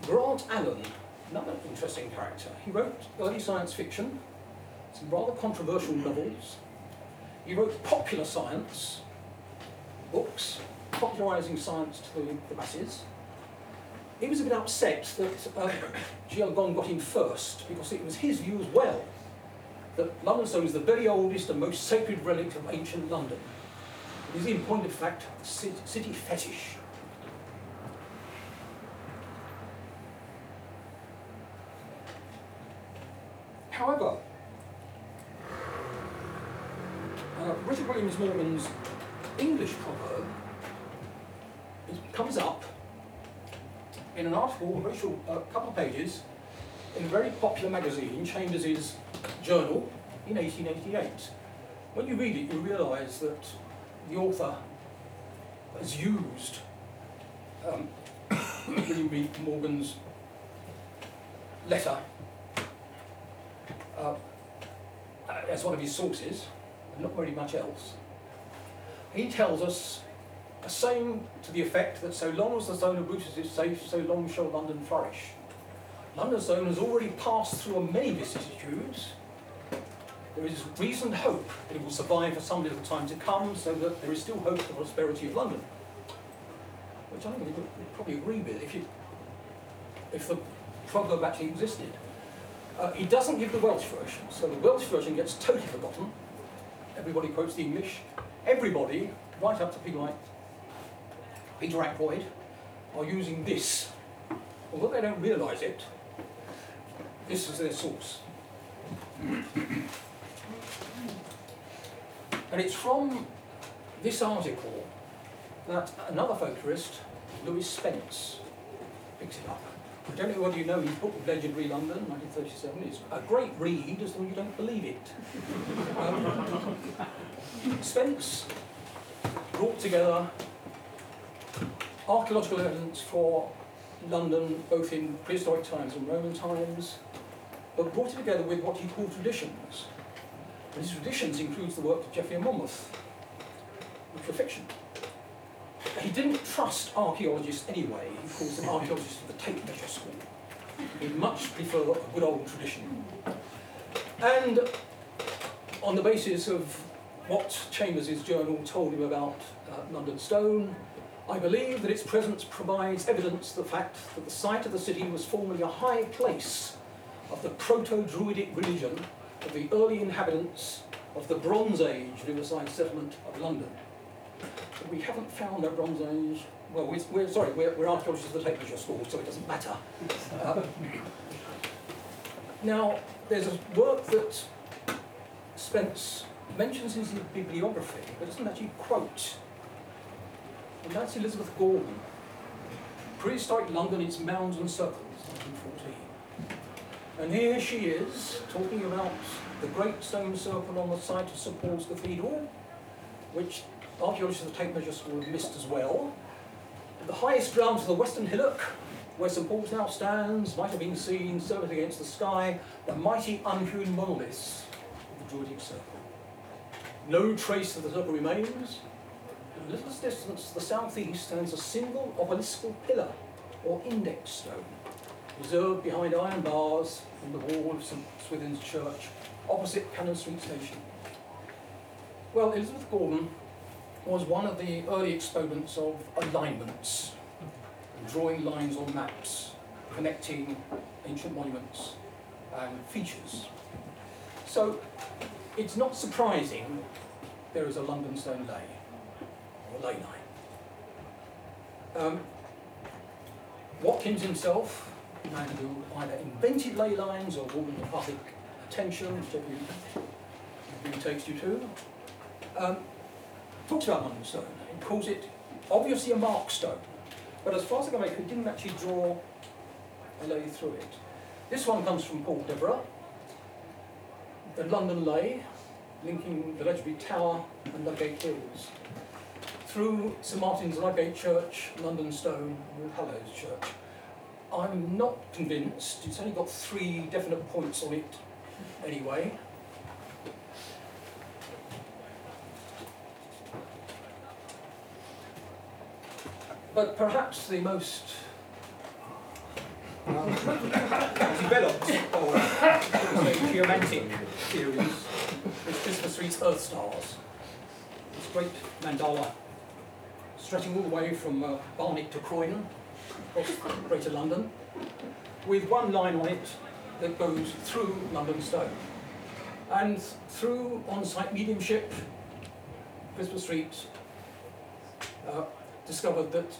Grant Allen, another interesting character. He wrote early science fiction, some rather controversial novels. He wrote popular science books, popularising science to the, the, masses. He was a bit upset that G.L. Gomme got in first because it was his view as well that London Stone is the very oldest and most sacred relic of ancient London. It is, in point of fact, a city fetish. However, uh, Richard Williams Morgan's English proverb comes up in an article, a very short, uh, couple of pages, in a very popular magazine, Chambers' journal, in 1888. When you read it, you realise that the author has used um, William Morgan's letter uh, as one of his sources, and not very much else. He tells us a saying to the effect that so long as the zone of Brutus is safe, so long shall London flourish. London's zone has already passed through many vicissitudes. There is reasoned hope that it will survive for some little time to come, so that there is still hope for the prosperity of London. Which I think we would probably agree with if, you, if the proverb actually existed. Uh, he doesn't give the Welsh version, so the Welsh version gets totally forgotten. Everybody quotes the English. Everybody, right up to people like Peter Ackroyd, are using this. Although they don't realise it, this is their source. and it's from this article that another folklorist, Lewis Spence, picks it up. I don't know whether you know his book Legendary London, 1937. It's a great read, as though you don't believe it. Um, Spence brought together archaeological evidence for London, both in prehistoric times and Roman times, but brought it together with what he called traditions. And his traditions includes the work of Geoffrey of Monmouth, which were fiction. He didn't trust archaeologists anyway, he calls them archaeologists of the tape measure school. He much preferred a good old tradition. And on the basis of what Chambers' journal told him about uh, London Stone, I believe that its presence provides evidence of the fact that the site of the city was formerly a high place of the proto-Druidic religion of the early inhabitants of the Bronze Age riverside settlement of London. But we haven't found a Bronze Age, well, we're, we're sorry, we're, we're archaeologists of the Tape Measure School, so it doesn't matter. Uh, now, there's a work that Spence mentions in his bibliography, but doesn't actually quote. And that's Elizabeth Gordon. Prehistoric London, its mounds and circles, 1914. And here she is, talking about the great stone circle on the site of St Paul's Cathedral, which archaeologists of the Tape Measure School have missed as well. The highest ground of the western hillock, where St Paul's now stands, might have been seen, surveyed against the sky, the mighty unhewn monoliths of the Druidic Circle. No trace of the circle remains. A little distance to the southeast stands a single obeliscal pillar, or index stone, reserved behind iron bars in the wall of St Swithin's Church, opposite Cannon Street Station. Well, Elizabeth Gordon was one of the early exponents of alignments, drawing lines on maps, connecting ancient monuments and features. So it's not surprising there is a London stone ley, or ley line. Um, Watkins himself, man who either invented ley lines or brought them to public attention, who takes you to, um, talks about London stone. He calls it obviously a mark stone, but as far as I can make, he didn't actually draw a ley through it. This one comes from Paul Devereux, the London ley, linking the Ledgerby Tower and Ludgate Hills, through St Martin's Ludgate Church, London Stone, and Hallows Church. I'm not convinced, it's only got three definite points on it anyway. But perhaps the most um, developed or say, geomantic theories is Christopher Street's Earth stars. This great mandala stretching all the way from uh, Barnet to Croydon, across Greater London, with one line on it that goes through London Stone. And through on-site mediumship, Christopher Street uh, discovered that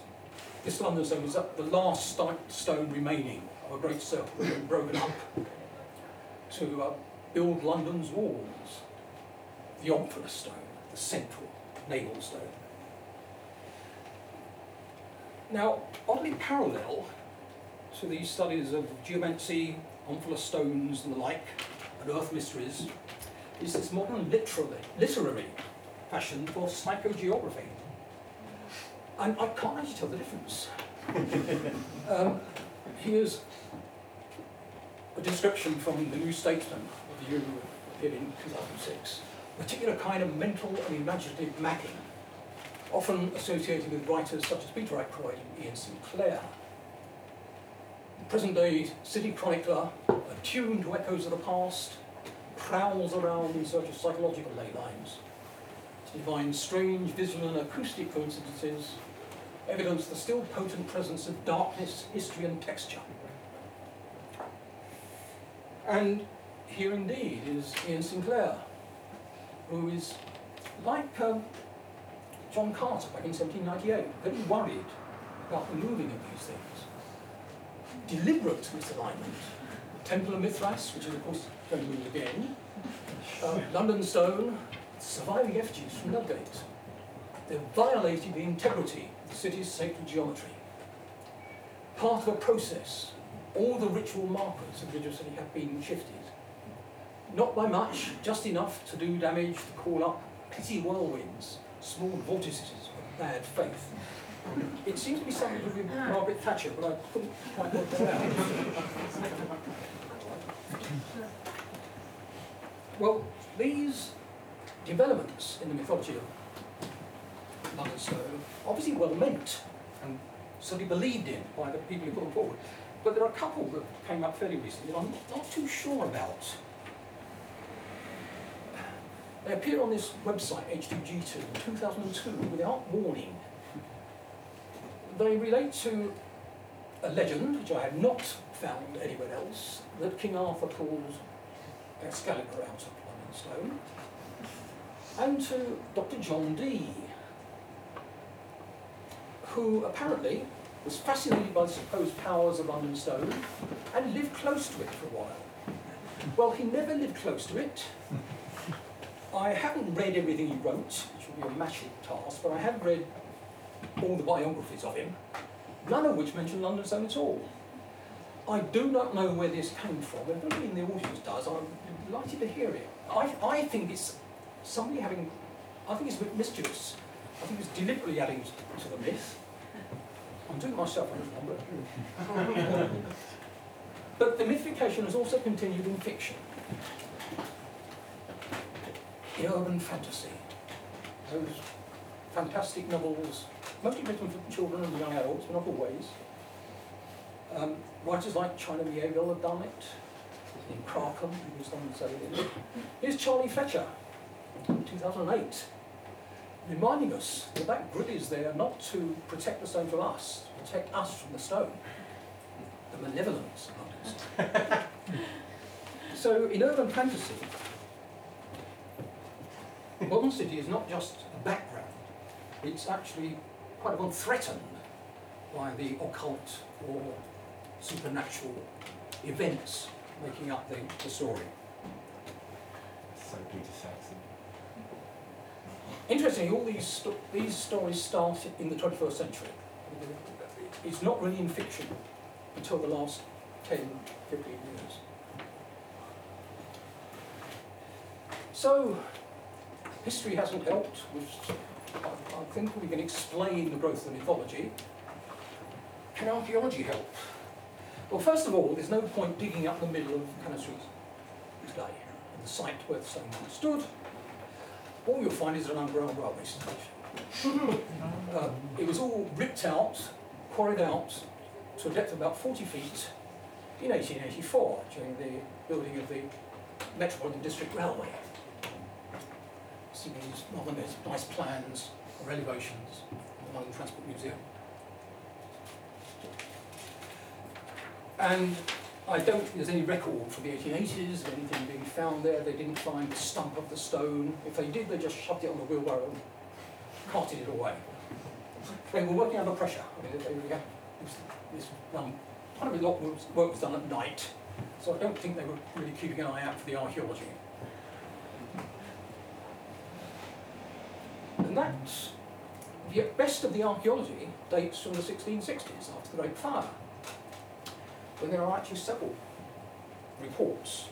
this London stone was the last stone remaining of a great circle that had been broken up to uh, build London's walls. The Omphale stone, the central navel stone. Now, oddly parallel to these studies of geomancy, Omphale stones and the like, and earth mysteries, is this modern literary, literary passion for psychogeography. And I can't actually tell the difference. um, here's a description from the New Statesman of the year appeared in 2006. A particular kind of mental and imaginative mapping, often associated with writers such as Peter Ackroyd and Iain Sinclair. The present-day city chronicler, attuned to echoes of the past, prowls around in search of psychological ley lines to divine strange visual and acoustic coincidences evidence the still potent presence of darkness, history and texture. And here indeed is Iain Sinclair, who is like um, John Carter back in 1798, very worried about the moving of these things. Deliberate misalignment. Temple of Mithras, which is of course going to move again. Uh, London Stone, surviving effigies from Ludgate. They're violating the integrity of the city's sacred geometry. Part of a process, all the ritual markers of Bridge City have been shifted. Not by much, just enough to do damage to call up petty whirlwinds, small vortices of bad faith. It seems to be something with Margaret Thatcher, but I couldn't quite work that out. well, these developments in the mythology of so obviously well meant and certainly believed in by the people who put them forward. But there are a couple that came up fairly recently that I'm not too sure about. They appear on this website, H2G2, in 2002, without warning. They relate to a legend, which I have not found anywhere else, that King Arthur calls Excalibur out of London Stone, and to Dr. John Dee, who apparently was fascinated by the supposed powers of London Stone and lived close to it for a while. Well, he never lived close to it. I haven't read everything he wrote, which would be a massive task, but I have read all the biographies of him, none of which mention London Stone at all. I do not know where this came from. If anybody in the audience does, I'm delighted to hear it. I, I think it's somebody having, I think it's a bit mischievous. I think it's deliberately adding to the myth. I'm doing myself one, but... but the mythification has also continued in fiction. Urban fantasy. Those fantastic novels, mostly written for children and young adults, but not always. Um, writers like China Miéville have done it. In Kraken, he was done so. Here's Charlie Fletcher, in 2008, reminding us that that grid is there not to protect the stone from us, to protect us from the stone. The malevolence of others. so in urban fantasy, modern city is not just a background, it's actually quite often threatened by the occult or supernatural events making up the, the story. So Peter Saxon. Interestingly, all these, sto- these stories start in the 21st century. It's not really in fiction until the last 10, 15 years. So, history hasn't helped. Which I, I think we can explain the growth of mythology. Can archaeology help? Well, first of all, there's no point digging up the middle of Cannon Street today, the site where the stone stood. All you'll find is an underground railway station. uh, it was all ripped out, quarried out to a depth of about 40 feet in 1884 during the building of the Metropolitan District Railway. See these rather nice, plans or elevations in the London Transport Museum. And I don't think there's any record from the 1880s of anything being found there. They didn't find the stump of the stone. If they did, they just shoved it on the wheelbarrow and carted it away. They were working under pressure. I mean, they, they, this, this um, kind of a lot of work was done at night, so I don't think they were really keeping an eye out for the archaeology. And that's, the best of the archaeology dates from the 1660s after the Great Fire when there are actually several reports.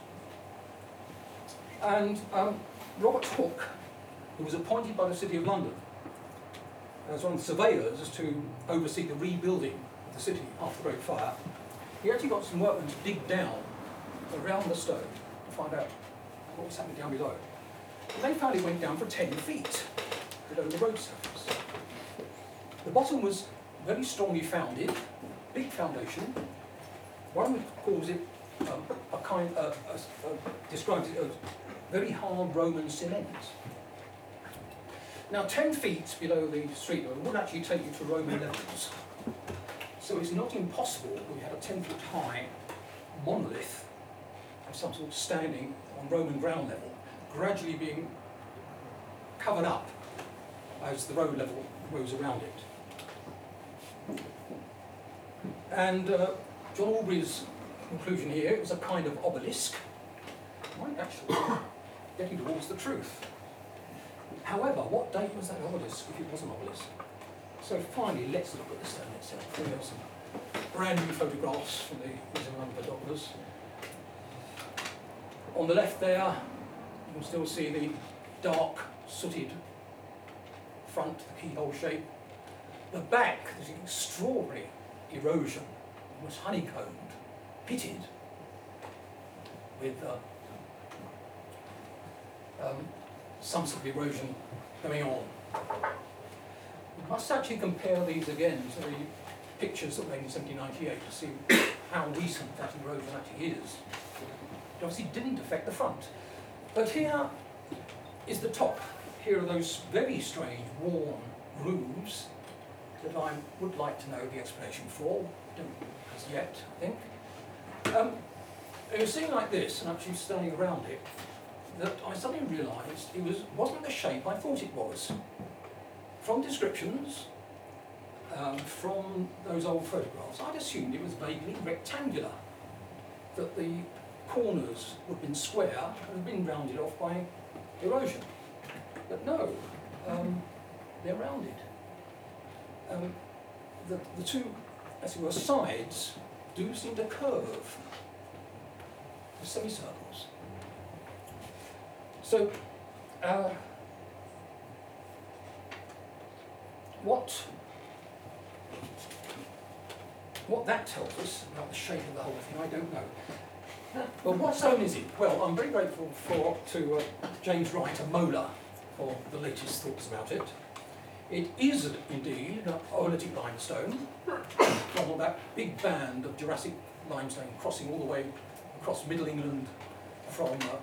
And um, Robert Hooke, who was appointed by the City of London as one of the surveyors to oversee the rebuilding of the city after the Great Fire, he actually got some workmen to dig down around the stone to find out what was happening down below. And they found it went down for 10 feet below the road surface. The bottom was very strongly founded, big foundation, one calls it um, a kind, uh, a, describes it as very hard Roman cement. Now, 10 feet below the street level would actually take you to Roman levels. So it's not impossible that we had a 10 foot high monolith of some sort standing on Roman ground level, gradually being covered up as the road level rose around it. And uh, John Aubrey's conclusion here is a kind of obelisk, might actually getting towards the truth. However, what date was that obelisk if it was an obelisk? So finally, let's look at the stone itself. We have some brand new photographs from the Museum of Doctors. On the left there, you can still see the dark, sooted front, the keyhole shape. The back, there's extraordinary erosion was honeycombed, pitted with uh, um, some sort of erosion going on. We must actually compare these again to the pictures that were made in 1798 to see how recent that erosion actually is. It obviously didn't affect the front. But here is the top. Here are those very strange, worn grooves that I would like to know the explanation for. Don't as yet, I think. Um, it was sitting like this, and actually standing around it, that I suddenly realised it was, wasn't the shape I thought it was. From descriptions, um, from those old photographs, I'd assumed it was vaguely rectangular, that the corners would have been square and had been rounded off by erosion. But no, um, they're rounded. Um, the, the two as it were, sides do seem to curve, the semicircles. So, uh, what what that tells us about the shape of the whole thing, I don't know. But what stone is it? Well, I'm very grateful for to uh, James Wright, a molar, for the latest thoughts about it. It is indeed an oolitic limestone from that big band of Jurassic limestone crossing all the way across Middle England from uh,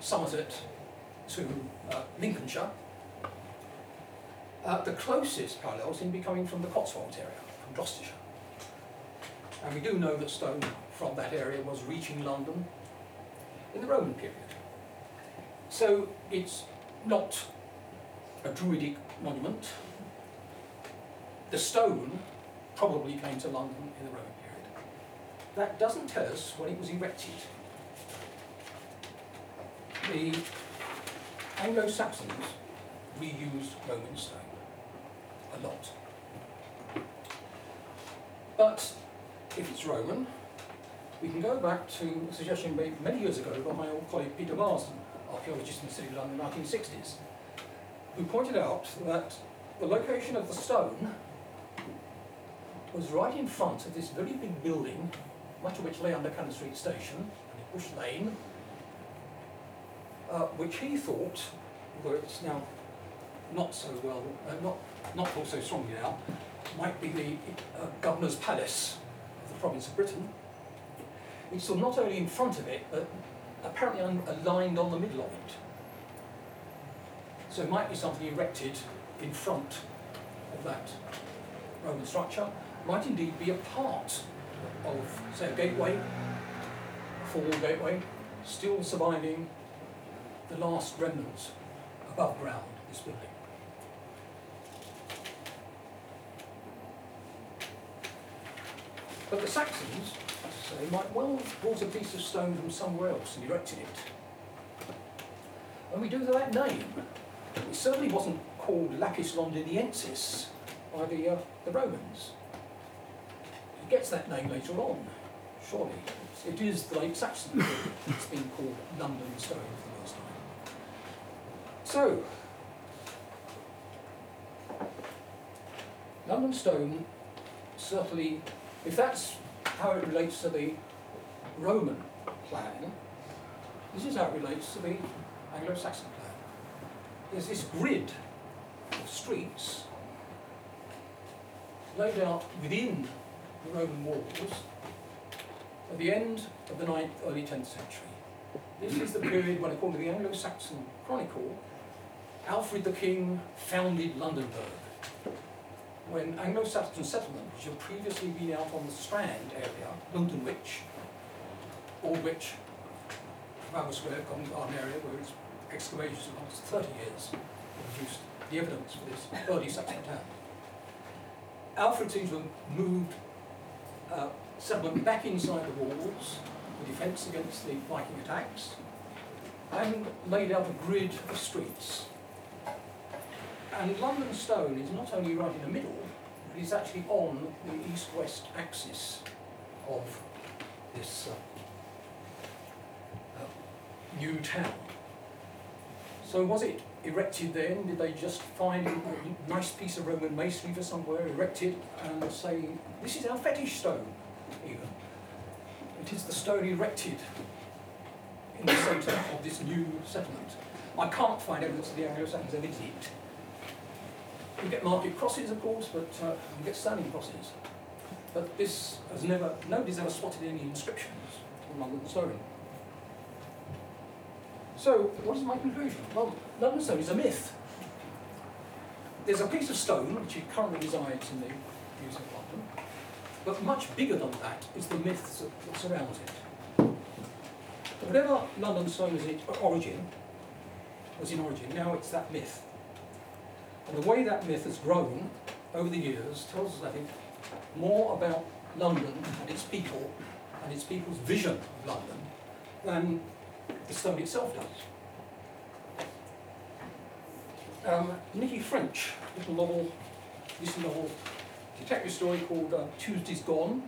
Somerset to uh, Lincolnshire. Uh, the closest parallel seem to be coming from the Cotswolds area, from Gloucestershire. And we do know that stone from that area was reaching London in the Roman period. So it's not a druidic monument. The stone probably came to London in the Roman period. That doesn't tell us when it was erected. The Anglo-Saxons reused Roman stone a lot. But if it's Roman, we can go back to a suggestion made many years ago by my old colleague Peter Marsden, archaeologist in the City of London in the 1960s, who pointed out that the location of the stone was right in front of this very big building, much of which lay under Cannon Street Station, and in Bush Lane, uh, which he thought, although it's now not so well, uh, not, not thought so strongly now, might be the uh, Governor's Palace of the province of Britain. Saw not only in front of it, but apparently aligned on the middle of it. So it might be something erected in front of that Roman structure, might indeed be a part of, say, a gateway, a four-wall gateway, still surviving the last remnants above ground of this building. But the Saxons, as I say, might well have brought a piece of stone from somewhere else and erected it. And we do that name. It certainly wasn't called Lapis Londiniensis by the, uh, the Romans. It gets that name later on, surely. It is the late Saxon it's been called London stone for the first time. So, London stone certainly, if that's how it relates to the Roman plan, this is how it relates to the Anglo-Saxon There's this grid of streets laid out within the Roman walls at the end of the 9th, early 10th century. This is the period when, according to the Anglo-Saxon Chronicle, Alfred the King founded Lundenburh. When Anglo-Saxon settlement, which had previously been out on the Strand area, London Lundenwic, Aldwych, Trafalgar Square, Covent Garden area, where its excavations for the last 30 years produced the evidence for this early Saxon town. Alfred seems to have moved uh, settlement back inside the walls, the defence against the Viking attacks, and laid out a grid of streets. And London Stone is not only right in the middle, but it's actually on the east-west axis of this uh, uh, new town. So was it erected then? Did they just find a nice piece of Roman masonry for somewhere, erected, and say, this is our fetish stone, even? It is the stone erected in the centre of this new settlement. I can't find evidence that the Anglo-Saxons ever did it. You get market crosses, of course, but uh, you get standing crosses. But this has never, nobody's ever spotted any inscriptions on London stone. So, what is my conclusion? Well, London stone is a myth. There's a piece of stone which is currently resides in the Museum of London, but much bigger than that is the myth that, surrounds it. Whatever London stone is in origin, was in origin, now it's that myth. And the way that myth has grown over the years tells us, I think, more about London and its people and its people's vision of London than the stone itself does. Um, Nicci French, little novel, this novel, detective story called uh, Tuesday's Gone.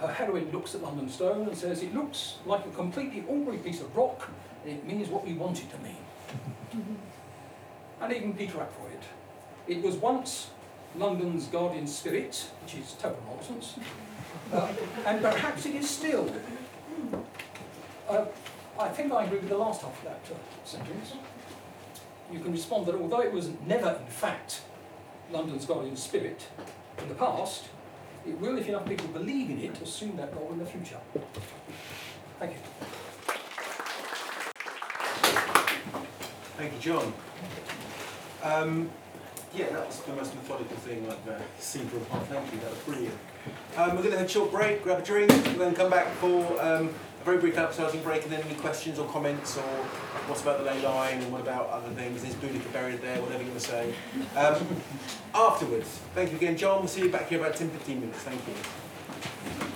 Her heroine looks at London Stone and says, it looks like a completely ordinary piece of rock, and it means what we want it to mean. and even Peter Ackroyd. It was once London's guardian spirit, which is total nonsense, uh, and perhaps it is still. Uh, I think I agree with the last half of that uh, sentence. You can respond that although it was never, in fact, London's guardian spirit in the past, it will, if enough people believe in it, assume that role in the future. Thank you. Thank you, John. Um, yeah, that was the most methodical thing I've uh, seen for a while. Thank you, that was brilliant. Um, we're going to have a short break, grab a drink, and then come back for um, very brief advertising break, and then any questions or comments, or what's about the ley line, and what about other things, is Boudica buried there, whatever you want to say. Um, afterwards, thank you again, John. We'll see you back here about 10 15 minutes. Thank you.